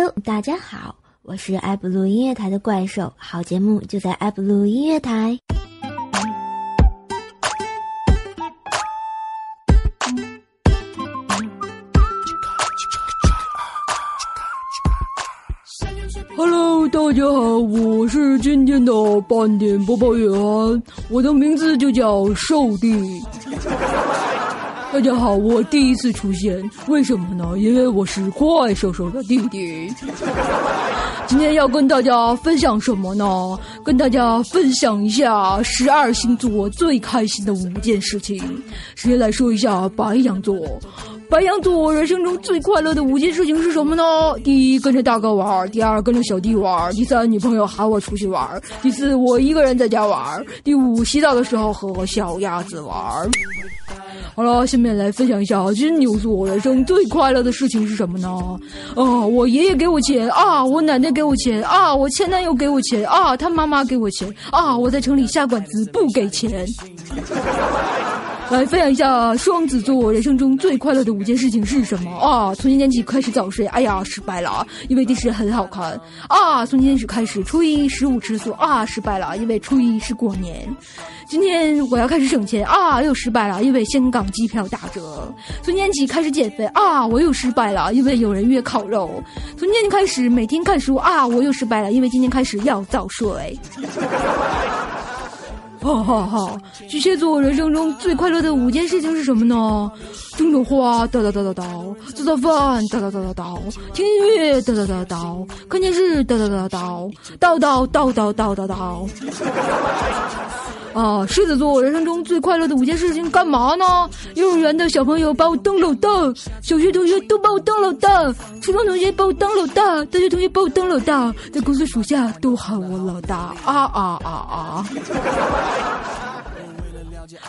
Hello，大家好，我是爱布鲁音乐台的怪兽，好节目就在爱布鲁音乐台。Hello，大家好，我是今天的半点播报员，我的名字就叫兽弟。大家好，我第一次出现，为什么呢？因为我是怪兽兽的弟弟。今天要跟大家分享什么呢？跟大家分享一下十二星座最开心的五件事情。首先来说一下白羊座。白羊座人生中最快乐的五件事情是什么呢？第一，跟着大哥玩；第二，跟着小弟玩；第三，女朋友喊我出去玩；第四，我一个人在家玩；第五，洗澡的时候和小鸭子玩。好了，下面来分享一下金牛座人生最快乐的事情是什么呢？啊，我爷爷给我钱啊，我奶奶给我钱啊，我前男友给我钱啊，他妈妈给我钱啊，我在城里下馆子不给钱。来分享一下双子座人生中最快乐的五件事情是什么啊？从今天起开始早睡，哎呀，失败了，因为电视很好看啊。从今天起开始初一十五吃素啊，失败了，因为初一是过年。今天我要开始省钱啊，又失败了，因为香港机票打折。从今天起开始减肥啊，我又失败了，因为有人约烤肉。从今天开始每天看书啊，我又失败了，因为今天开始要早睡。哈哈哈！巨蟹座人生中最快乐的五件事情是什么呢？种种花，叨叨叨叨叨；做做饭，叨叨叨叨叨；听音乐，叨叨叨叨；看电视，叨叨叨叨；叨叨叨叨叨叨叨。啊，狮子座人生中最快乐的五件事情干嘛呢？幼儿园的小朋友把我当老大，小学同学都把我当老大，初中同学把我当老大，大学同学把我当老大，在公司属下都喊我老大。啊啊啊啊！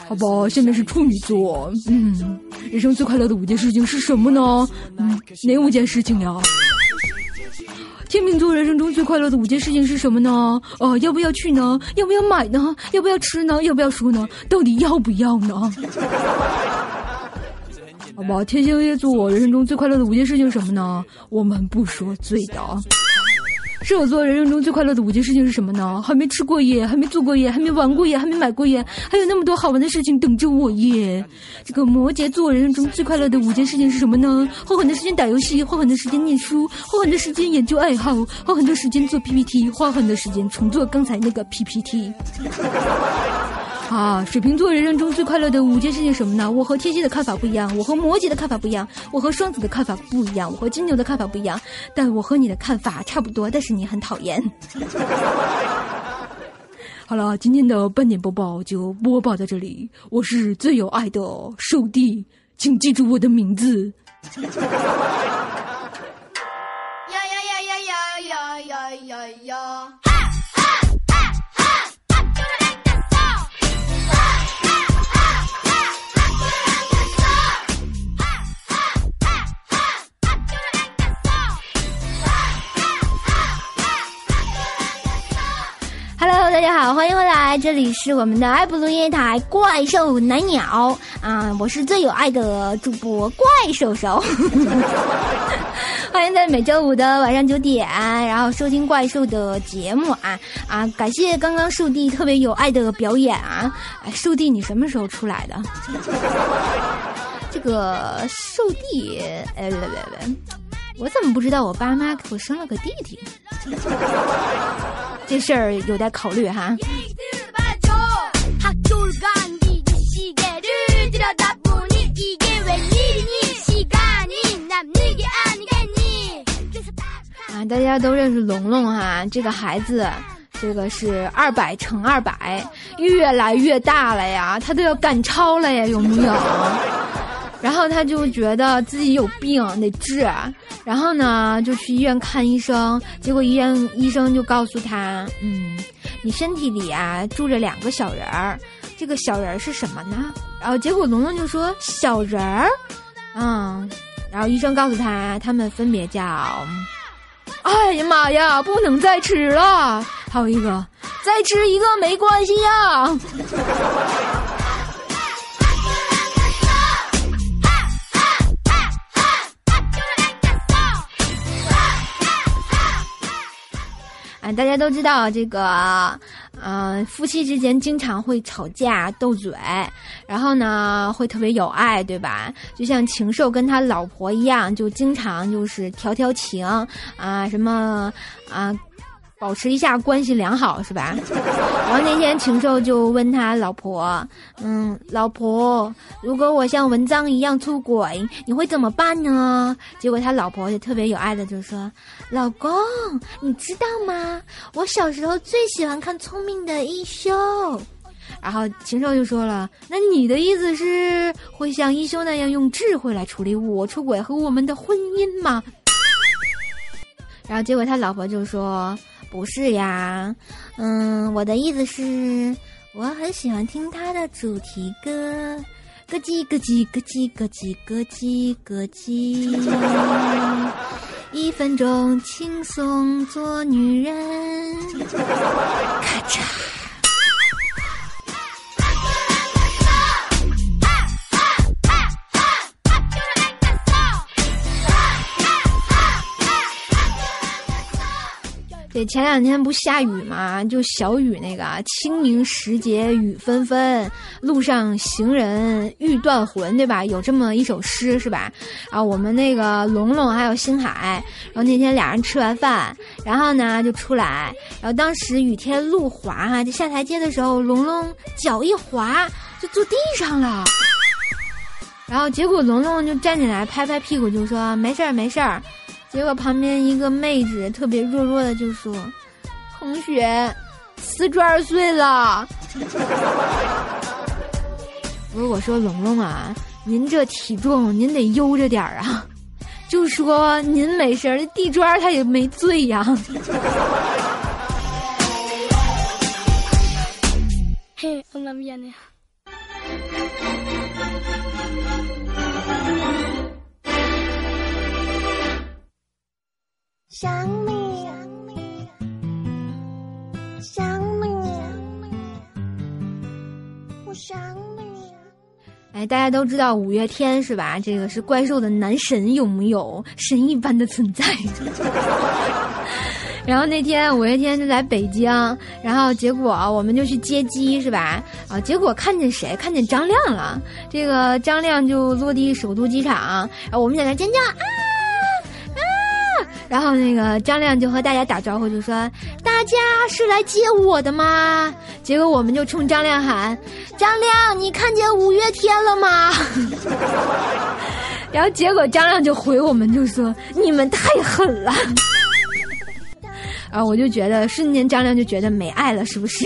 好吧，下面是处女座。嗯，人生最快乐的五件事情是什么呢？嗯，哪五件事情呀？天秤座人生中最快乐的五件事情是什么呢？啊，要不要去呢？要不要买呢？要不要吃呢？要不要说呢？到底要不要呢？好吧，天蝎座人生中最快乐的五件事情是什么呢？我们不说最的。射手座人生中最快乐的五件事情是什么呢？还没吃过耶，还没做过耶，还没玩过耶，还没买过耶，还有那么多好玩的事情等着我耶。这个摩羯座人生中最快乐的五件事情是什么呢？花很多时间打游戏，花很多时间念书，花很多时间研究爱好，花很多时间做 PPT，花很多时间重做刚才那个 PPT。啊，水瓶座人生中最快乐的五件事情什么呢？我和天蝎的看法不一样，我和摩羯的看法不一样，我和双子的看法不一样，我和金牛的看法不一样，但我和你的看法差不多，但是你很讨厌。好了，今天的半点播报就播报到这里，我是最有爱的兽弟，请记住我的名字。大家好，欢迎回来，这里是我们的爱普鲁音台怪兽奶鸟啊，我是最有爱的主播怪兽兽，欢迎在每周五的晚上九点，然后收听怪兽的节目啊啊，感谢刚刚树弟特别有爱的表演啊，树弟你什么时候出来的？这个树弟，哎，来来来，我怎么不知道我爸妈给我生了个弟弟？这事儿有待考虑哈。啊，大家都认识龙龙哈，这个孩子，这个是二百乘二百，越来越大了呀，他都要赶超了呀，有木有？然后他就觉得自己有病得治，然后呢就去医院看医生，结果医院医生就告诉他，嗯，你身体里啊住着两个小人儿，这个小人儿是什么呢？然后结果龙龙就说小人儿，嗯，然后医生告诉他，他们分别叫，哎呀妈呀，不能再吃了，还有一个再吃一个没关系呀。大家都知道这个，嗯，夫妻之间经常会吵架斗嘴，然后呢会特别有爱，对吧？就像禽兽跟他老婆一样，就经常就是调调情啊，什么啊。保持一下关系良好是吧？然后那天禽兽就问他老婆：“嗯，老婆，如果我像文章一样出轨，你会怎么办呢？”结果他老婆就特别有爱的就说：“老公，你知道吗？我小时候最喜欢看《聪明的一休》。”然后禽兽就说了：“那你的意思是会像一休那样用智慧来处理我出轨和我们的婚姻吗？”然后结果他老婆就说。不是呀，嗯，我的意思是，我很喜欢听他的主题歌，咯叽咯叽咯叽咯叽咯叽。咯叽，一分钟轻松做女人，咔嚓。对，前两天不下雨嘛，就小雨那个清明时节雨纷纷，路上行人欲断魂，对吧？有这么一首诗是吧？啊，我们那个龙龙还有星海，然后那天俩人吃完饭，然后呢就出来，然后当时雨天路滑哈，就下台阶的时候，龙龙脚一滑就坐地上了，然后结果龙龙就站起来拍拍屁股就说没事儿没事儿。结果旁边一个妹子特别弱弱的就说：“同学，瓷砖碎了。”不是我说龙龙啊，您这体重您得悠着点儿啊。就说您没事儿，地砖它也没碎呀。嘿，我那边呢？想你，想你，想你我想你。哎，大家都知道五月天是吧？这个是怪兽的男神，有没有神一般的存在？然后那天五月天就来北京，然后结果我们就去接机是吧？啊，结果看见谁？看见张亮了。这个张亮就落地首都机场，啊我们在那尖叫啊！然后那个张亮就和大家打招呼，就说：“大家是来接我的吗？”结果我们就冲张亮喊：“张亮，你看见五月天了吗？” 然后结果张亮就回我们就说：“你们太狠了。” 啊，我就觉得瞬间张亮就觉得没爱了，是不是？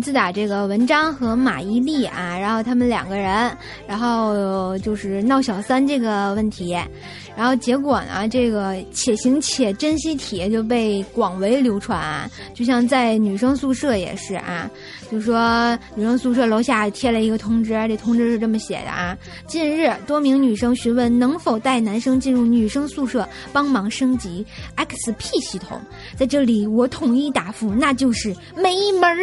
自打这个文章和马伊琍啊，然后他们两个人，然后就是闹小三这个问题，然后结果呢，这个且行且珍惜帖就被广为流传，就像在女生宿舍也是啊。就说女生宿舍楼下贴了一个通知，这通知是这么写的啊：近日，多名女生询问能否带男生进入女生宿舍帮忙升级 XP 系统，在这里我统一答复，那就是没门儿。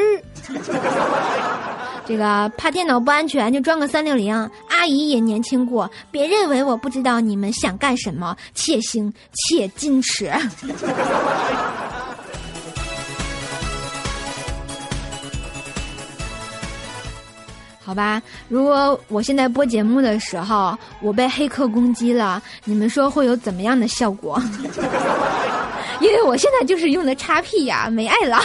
这个怕电脑不安全就装个三六零，阿姨也年轻过，别认为我不知道你们想干什么，且行且矜持。好吧，如果我现在播节目的时候，我被黑客攻击了，你们说会有怎么样的效果？因为我现在就是用的叉 P 呀，没爱了。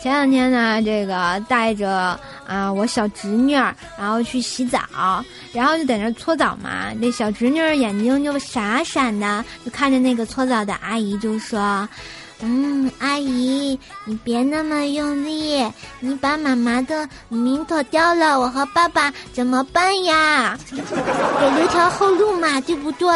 前两天呢，这个带着。啊，我小侄女儿，然后去洗澡，然后就在那搓澡嘛。那小侄女儿眼睛就闪闪的，就看着那个搓澡的阿姨，就说：“嗯，阿姨，你别那么用力，你把妈妈的名头掉了，我和爸爸怎么办呀？给留条后路嘛，对不对？”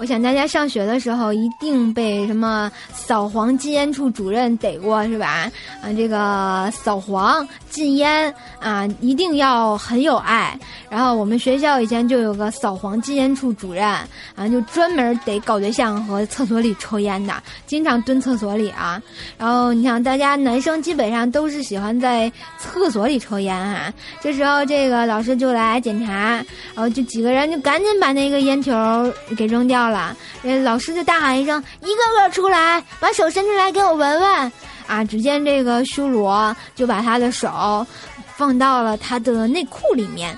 我想大家上学的时候一定被什么扫黄禁烟处主任逮过是吧？啊，这个扫黄禁烟啊，一定要很有爱。然后我们学校以前就有个扫黄禁烟处主任啊，就专门得搞对象和厕所里抽烟的，经常蹲厕所里啊。然后你想，大家男生基本上都是喜欢在厕所里抽烟啊。这时候这个老师就来检查，然后就几个人就赶紧把那个烟球给扔掉。了，老师就大喊一声：“一个个出来，把手伸出来给我闻闻。”啊！只见这个修罗就把他的手放到了他的内裤里面，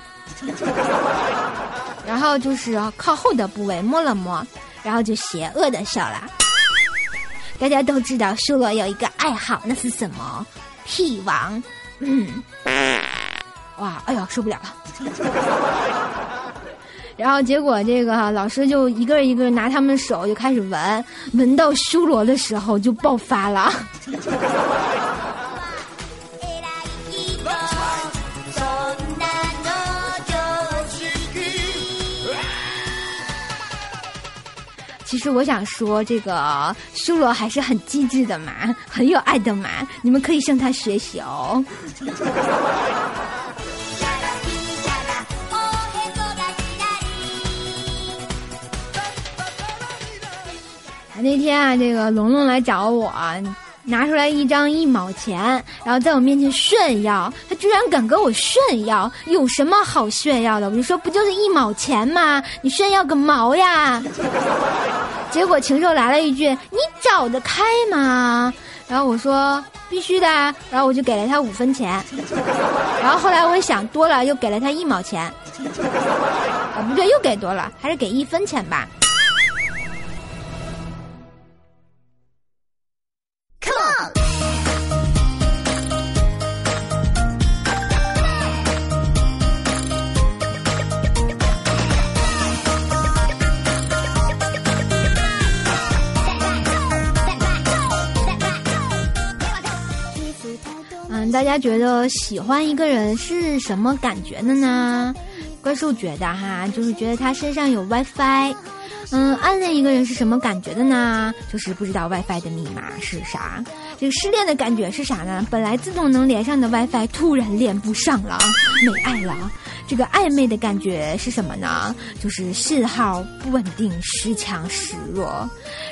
然后就是靠后的部位摸了摸，然后就邪恶的笑了。大家都知道修罗有一个爱好，那是什么？屁王。嗯，哇！哎呀，受不了了。然后结果这个老师就一个一个拿他们手就开始闻，闻到修罗的时候就爆发了。其实我想说，这个修罗还是很机智的嘛，很有爱的嘛，你们可以向他学习哦。那天啊，这个龙龙来找我，拿出来一张一毛钱，然后在我面前炫耀。他居然敢跟我炫耀，有什么好炫耀的？我就说，不就是一毛钱吗？你炫耀个毛呀！结果禽兽来了一句：“你找得开吗？”然后我说：“必须的。”然后我就给了他五分钱。然后后来我想多了，又给了他一毛钱。啊，不对，又给多了，还是给一分钱吧。大家觉得喜欢一个人是什么感觉的呢？怪兽觉得哈，就是觉得他身上有 WiFi。嗯，暗恋一个人是什么感觉的呢？就是不知道 WiFi 的密码是啥。这个失恋的感觉是啥呢？本来自动能连上的 WiFi 突然连不上了，没爱了。这个暧昧的感觉是什么呢？就是信号不稳定，时强时弱。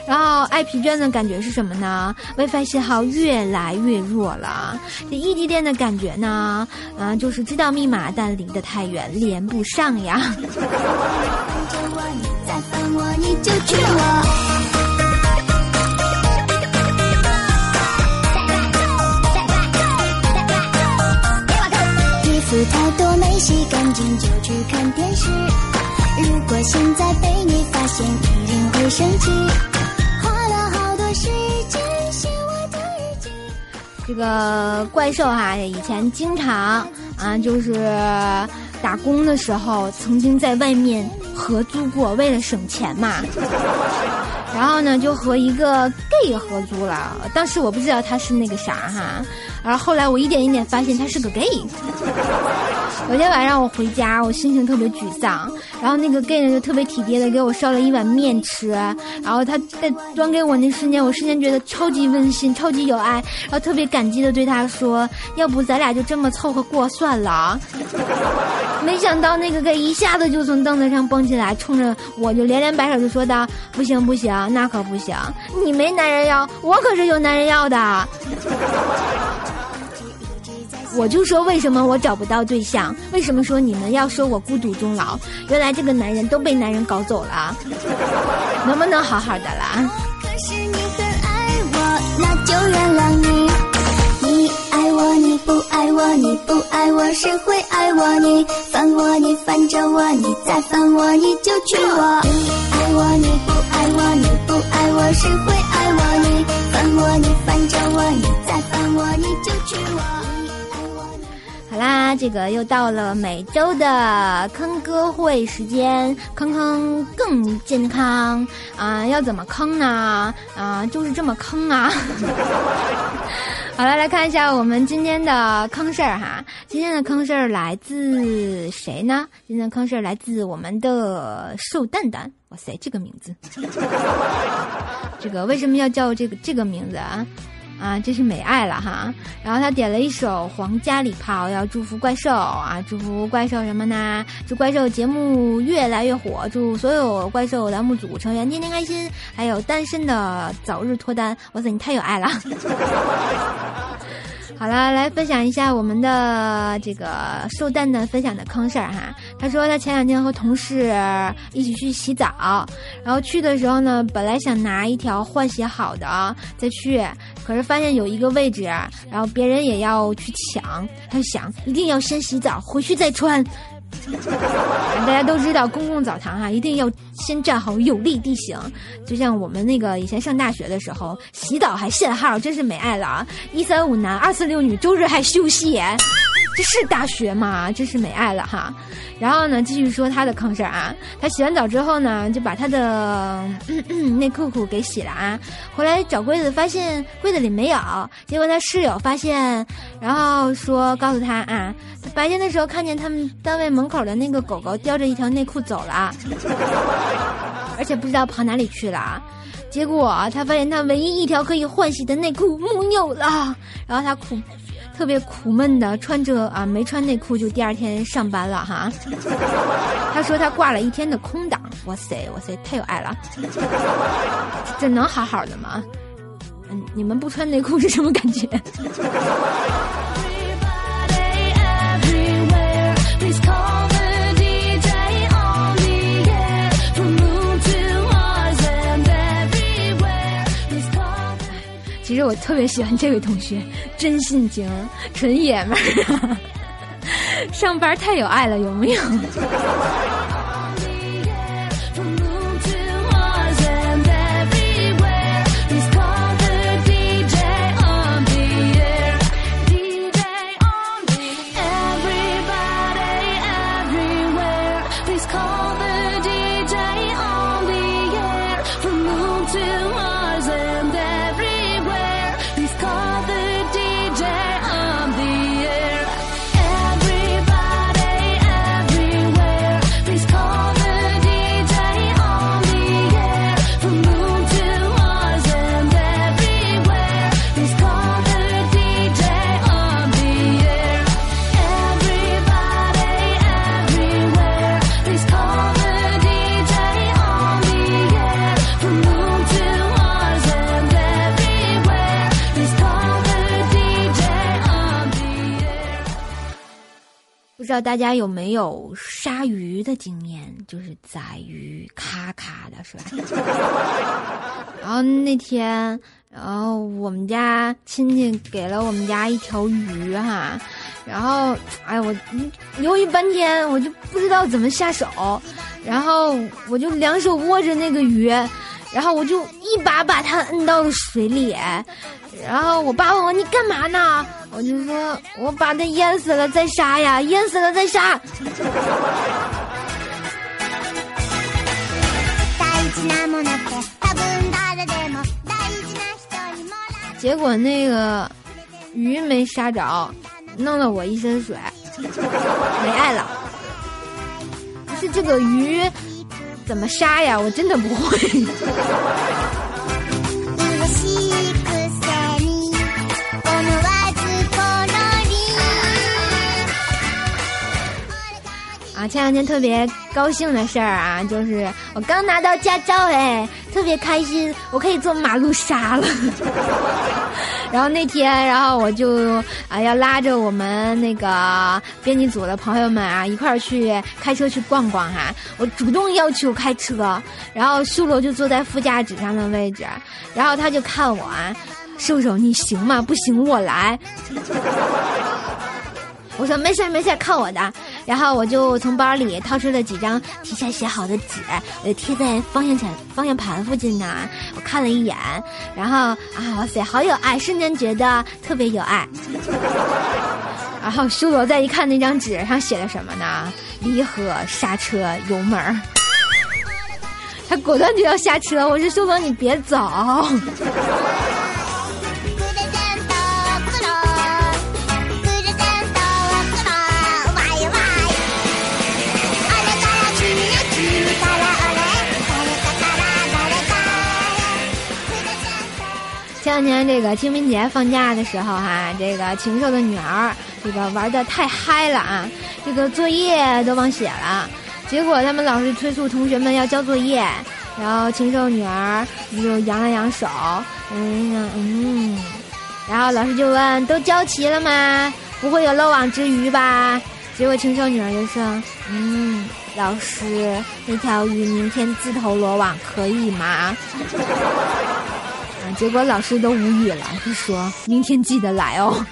然后爱疲倦的感觉是什么呢？WiFi 信号越来越弱了。这异地恋的感觉呢？嗯，就是知道密码但离得太远，连不上呀。衣服太多没洗干净就去看电视。如果现在被你发现，一定会生气。这个怪兽哈，以前经常啊，就是打工的时候，曾经在外面合租过，为了省钱嘛。然后呢，就和一个 gay 合租了。当时我不知道他是那个啥哈。然后后来我一点一点发现他是个 gay。有天晚上我回家，我心情特别沮丧，然后那个 gay 呢就特别体贴的给我烧了一碗面吃，然后他在端给我那瞬间，我瞬间觉得超级温馨、超级有爱，然后特别感激的对他说：“要不咱俩就这么凑合过算了。”没想到那个 gay 一下子就从凳子上蹦起来，冲着我就连连摆手就说道：“不行不行，那可不行，你没男人要，我可是有男人要的。”我就说为什么我找不到对象？为什么说你们要说我孤独终老？原来这个男人都被男人搞走了，能不能好好的啦？可是你很爱我，那就原谅你。你爱我，你不爱我，你不爱我，谁会爱我？你烦我，你烦着我，你再烦我，你就娶我。你爱我，你不爱我，你不爱我，谁会爱我？你烦我，你烦着我，你再烦我，你就娶我。啦，这个又到了每周的坑歌会时间，坑坑更健康啊！要怎么坑呢？啊，就是这么坑啊！好了，来看一下我们今天的坑事儿哈。今天的坑事儿来自谁呢？今天的坑事儿来自我们的瘦蛋蛋。哇塞，这个名字，这个为什么要叫这个这个名字啊？啊，这是美爱了哈。然后他点了一首《皇家礼炮》，要祝福怪兽啊，祝福怪兽什么呢？祝怪兽节目越来越火，祝所有怪兽栏目组成员天天开心，还有单身的早日脱单。哇塞，你太有爱了！好了，来分享一下我们的这个瘦蛋蛋分享的坑事儿哈。他说他前两天和同事一起去洗澡，然后去的时候呢，本来想拿一条换洗好的再去，可是发现有一个位置，然后别人也要去抢，他想一定要先洗澡，回去再穿。大家都知道，公共澡堂哈，一定要先站好有利地形。就像我们那个以前上大学的时候，洗澡还限号，真是没爱了啊！一三五男，二四六女，周日还休息。这是大学吗？真是没爱了哈。然后呢，继续说他的坑事儿啊。他洗完澡之后呢，就把他的内裤裤给洗了啊。回来找柜子，发现柜子里没有。结果他室友发现，然后说告诉他啊，他白天的时候看见他们单位门口的那个狗狗叼着一条内裤走了，而且不知道跑哪里去了。结果他发现他唯一一条可以换洗的内裤没有了，然后他哭。特别苦闷的穿着啊，没穿内裤就第二天上班了哈。他说他挂了一天的空档，哇塞哇塞，太有爱了，这能好好的吗？嗯，你们不穿内裤是什么感觉？其实我特别喜欢这位同学，真性情，纯爷们儿，上班太有爱了，有没有？不知道大家有没有杀鱼的经验？就是宰鱼咔咔的，是吧？然后那天，然后我们家亲戚给了我们家一条鱼哈，然后哎我犹豫半天，我就不知道怎么下手，然后我就两手握着那个鱼，然后我就一把把它摁到了水里。然后我爸问我你干嘛呢？我就说我把它淹死了再杀呀，淹死了再杀。结果那个鱼没杀着，弄了我一身水，没爱了。不是这个鱼怎么杀呀？我真的不会。啊，前两天特别高兴的事儿啊，就是我刚拿到驾照哎，特别开心，我可以坐马路杀了。然后那天，然后我就啊要拉着我们那个编辑组的朋友们啊一块儿去开车去逛逛哈。我主动要求开车，然后修罗就坐在副驾驶上的位置，然后他就看我啊，瘦瘦你行吗？不行我来。我说没事没事，看我的。然后我就从包里掏出了几张提前写好的纸，呃，贴在方向前方向盘附近呢。我看了一眼，然后啊，哇塞，好有爱，瞬间觉得特别有爱。然后修罗再一看那张纸上写了什么呢？离合、刹车、油门 他果断就要下车。我说修罗，你别走。两天这个清明节放假的时候哈，这个禽兽的女儿这个玩的太嗨了啊，这个作业都忘写了，结果他们老师催促同学们要交作业，然后禽兽女儿就扬了扬手，嗯嗯，然后老师就问都交齐了吗？不会有漏网之鱼吧？结果禽兽女儿就说，嗯，老师那条鱼明天自投罗网可以吗？结果老师都无语了，就说明天记得来哦。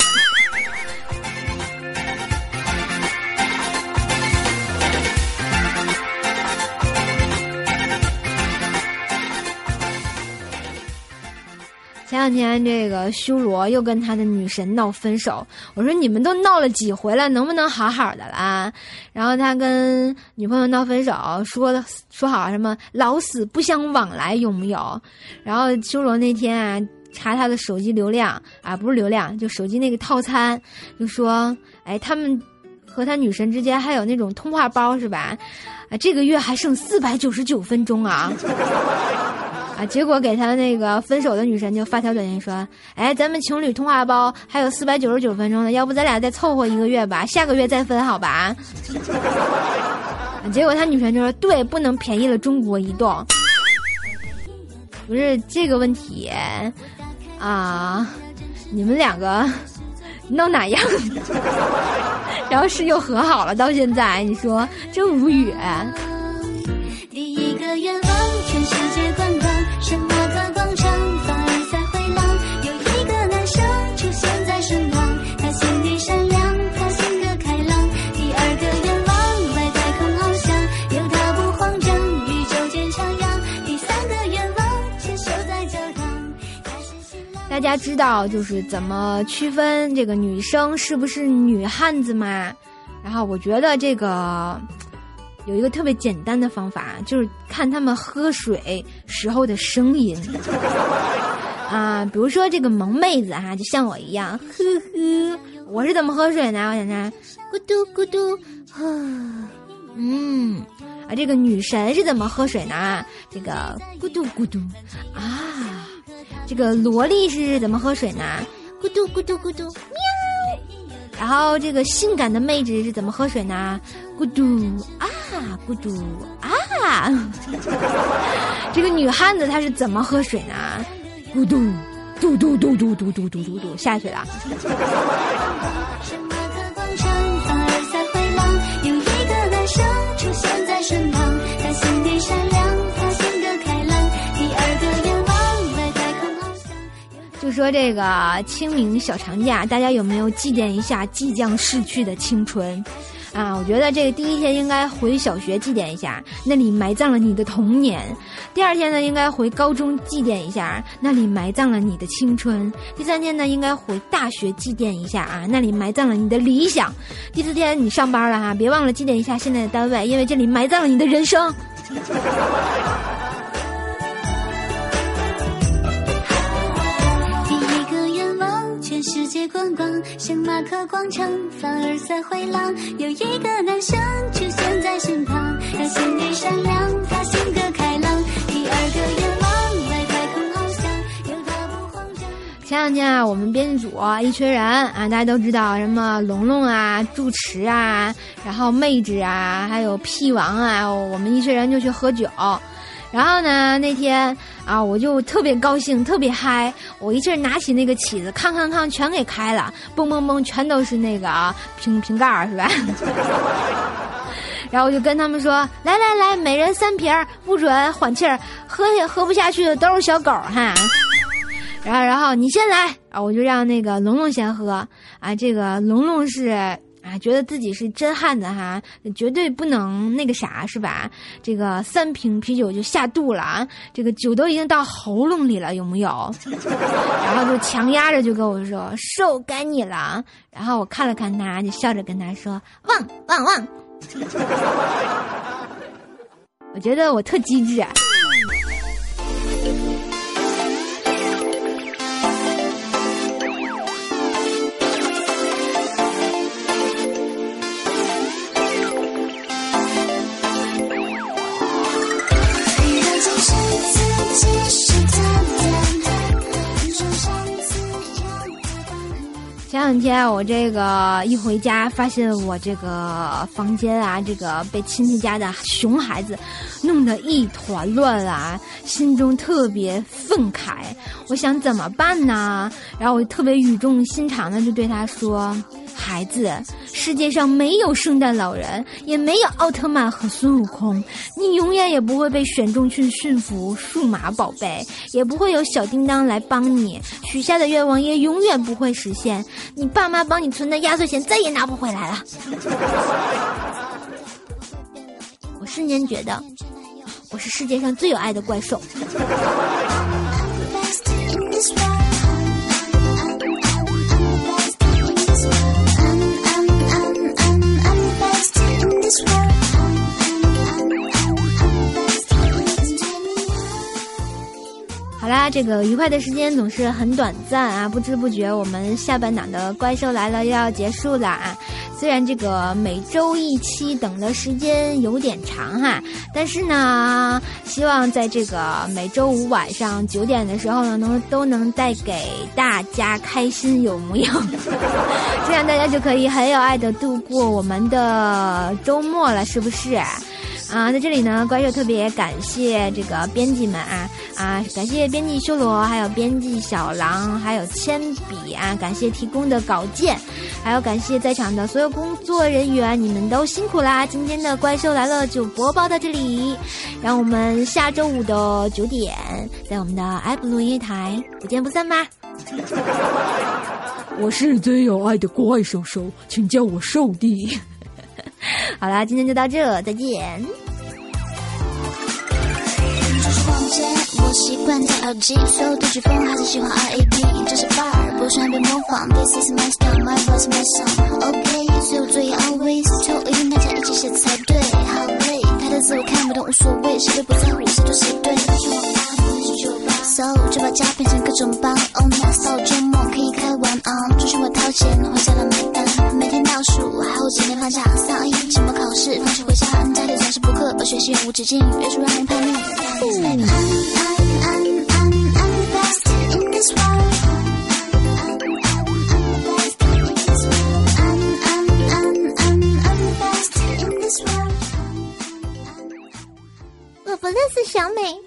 前两天这个修罗又跟他的女神闹分手，我说你们都闹了几回了，能不能好好的啦？然后他跟女朋友闹分手，说说好什么老死不相往来，有没有？然后修罗那天啊查他的手机流量啊，不是流量，就手机那个套餐，就说哎他们和他女神之间还有那种通话包是吧？啊这个月还剩四百九十九分钟啊。啊！结果给他那个分手的女神就发条短信说：“哎，咱们情侣通话包还有四百九十九分钟呢，要不咱俩再凑合一个月吧，下个月再分好吧？”结果他女神就说：“对，不能便宜了中国移动。”不是这个问题啊，你们两个闹哪样？然后是又和好了，到现在你说真无语。大家知道就是怎么区分这个女生是不是女汉子吗？然后我觉得这个。有一个特别简单的方法，就是看他们喝水时候的声音 啊，比如说这个萌妹子哈，就像我一样，呵呵，我是怎么喝水呢？我想想，咕嘟咕嘟，呵，嗯，啊，这个女神是怎么喝水呢？这个咕嘟咕嘟，啊，这个萝莉是怎么喝水呢？咕嘟咕嘟咕嘟，喵。然后这个性感的妹子是怎么喝水呢？咕嘟啊，咕嘟啊！这个女汉子她是怎么喝水呢？咕嘟嘟嘟嘟嘟嘟嘟嘟嘟嘟下去了。就说这个清明小长假，大家有没有祭奠一下即将逝去的青春？啊，我觉得这个第一天应该回小学祭奠一下，那里埋葬了你的童年；第二天呢，应该回高中祭奠一下，那里埋葬了你的青春；第三天呢，应该回大学祭奠一下啊，那里埋葬了你的理想；第四天你上班了哈，别忘了祭奠一下现在的单位，因为这里埋葬了你的人生。世界观光，圣马可广场，凡尔赛回廊，有一个男生出现在身旁，他心地善良，他性格开朗。第二个愿望，外太空翱翔，有他不慌张。前两天啊，我们编辑组一群人啊，大家都知道什么龙龙啊、住持啊，然后妹纸啊，还有屁王啊，我们一群人就去喝酒。然后呢，那天啊，我就特别高兴，特别嗨，我一劲拿起那个起子，康康康，全给开了，嘣嘣嘣，全都是那个啊瓶瓶盖儿，是吧？然后我就跟他们说：“来来来，每人三瓶，不准缓气儿，喝也喝不下去的都是小狗哈。”然后，然后你先来啊，我就让那个龙龙先喝啊，这个龙龙是。啊，觉得自己是真汉子哈，绝对不能那个啥，是吧？这个三瓶啤酒就下肚了啊，这个酒都已经到喉咙里了，有没有？然后就强压着就跟我说：“受该你了。”然后我看了看他，就笑着跟他说：“旺旺旺！” 我觉得我特机智。前两天我这个一回家，发现我这个房间啊，这个被亲戚家的熊孩子弄得一团乱啊，心中特别愤慨。我想怎么办呢？然后我特别语重心长的就对他说：“孩子，世界上没有圣诞老人，也没有奥特曼和孙悟空，你永远也不会被选中去驯服数码宝贝，也不会有小叮当来帮你许下的愿望，也永远不会实现。”你爸妈帮你存的压岁钱再也拿不回来了。我瞬间觉得，我是世界上最有爱的怪兽。好啦，这个愉快的时间总是很短暂啊！不知不觉，我们下半档的怪兽来了又要结束了啊！虽然这个每周一期等的时间有点长哈，但是呢，希望在这个每周五晚上九点的时候呢，能都能带给大家开心，有模有？这样大家就可以很有爱的度过我们的周末了，是不是？啊，在这里呢，怪兽特别感谢这个编辑们啊啊，感谢编辑修罗，还有编辑小狼，还有铅笔啊，感谢提供的稿件，还有感谢在场的所有工作人员，你们都辛苦啦！今天的怪兽来了就播报到这里，让我们下周五的九点，在我们的爱普录音台不见不散吧！我是最有爱的怪兽兽，请叫我兽弟。好啦，今天就到这，再见。我习惯戴耳机，所有的曲风还是喜欢 R A B。这是 bar，不喜欢被模仿。This is my style, my voice, my song. OK，所有作业 always 抽一定大家一起写才对。好累，他的字我看不懂，无所谓，谁都不在乎，谁对谁对。So 就把家变成各种帮。Oh my so 周末可以开玩啊，出去我掏钱，回家了买单。每天倒数，还有几天放假，三二一期末考试，放学回家，家里总是补课，而学习永无止境，越说让人叛逆。I'm I'm I'm I'm I'm the best in this world. I'm I'm I'm I'm I'm I'm the best in this world. 我不认识，小美。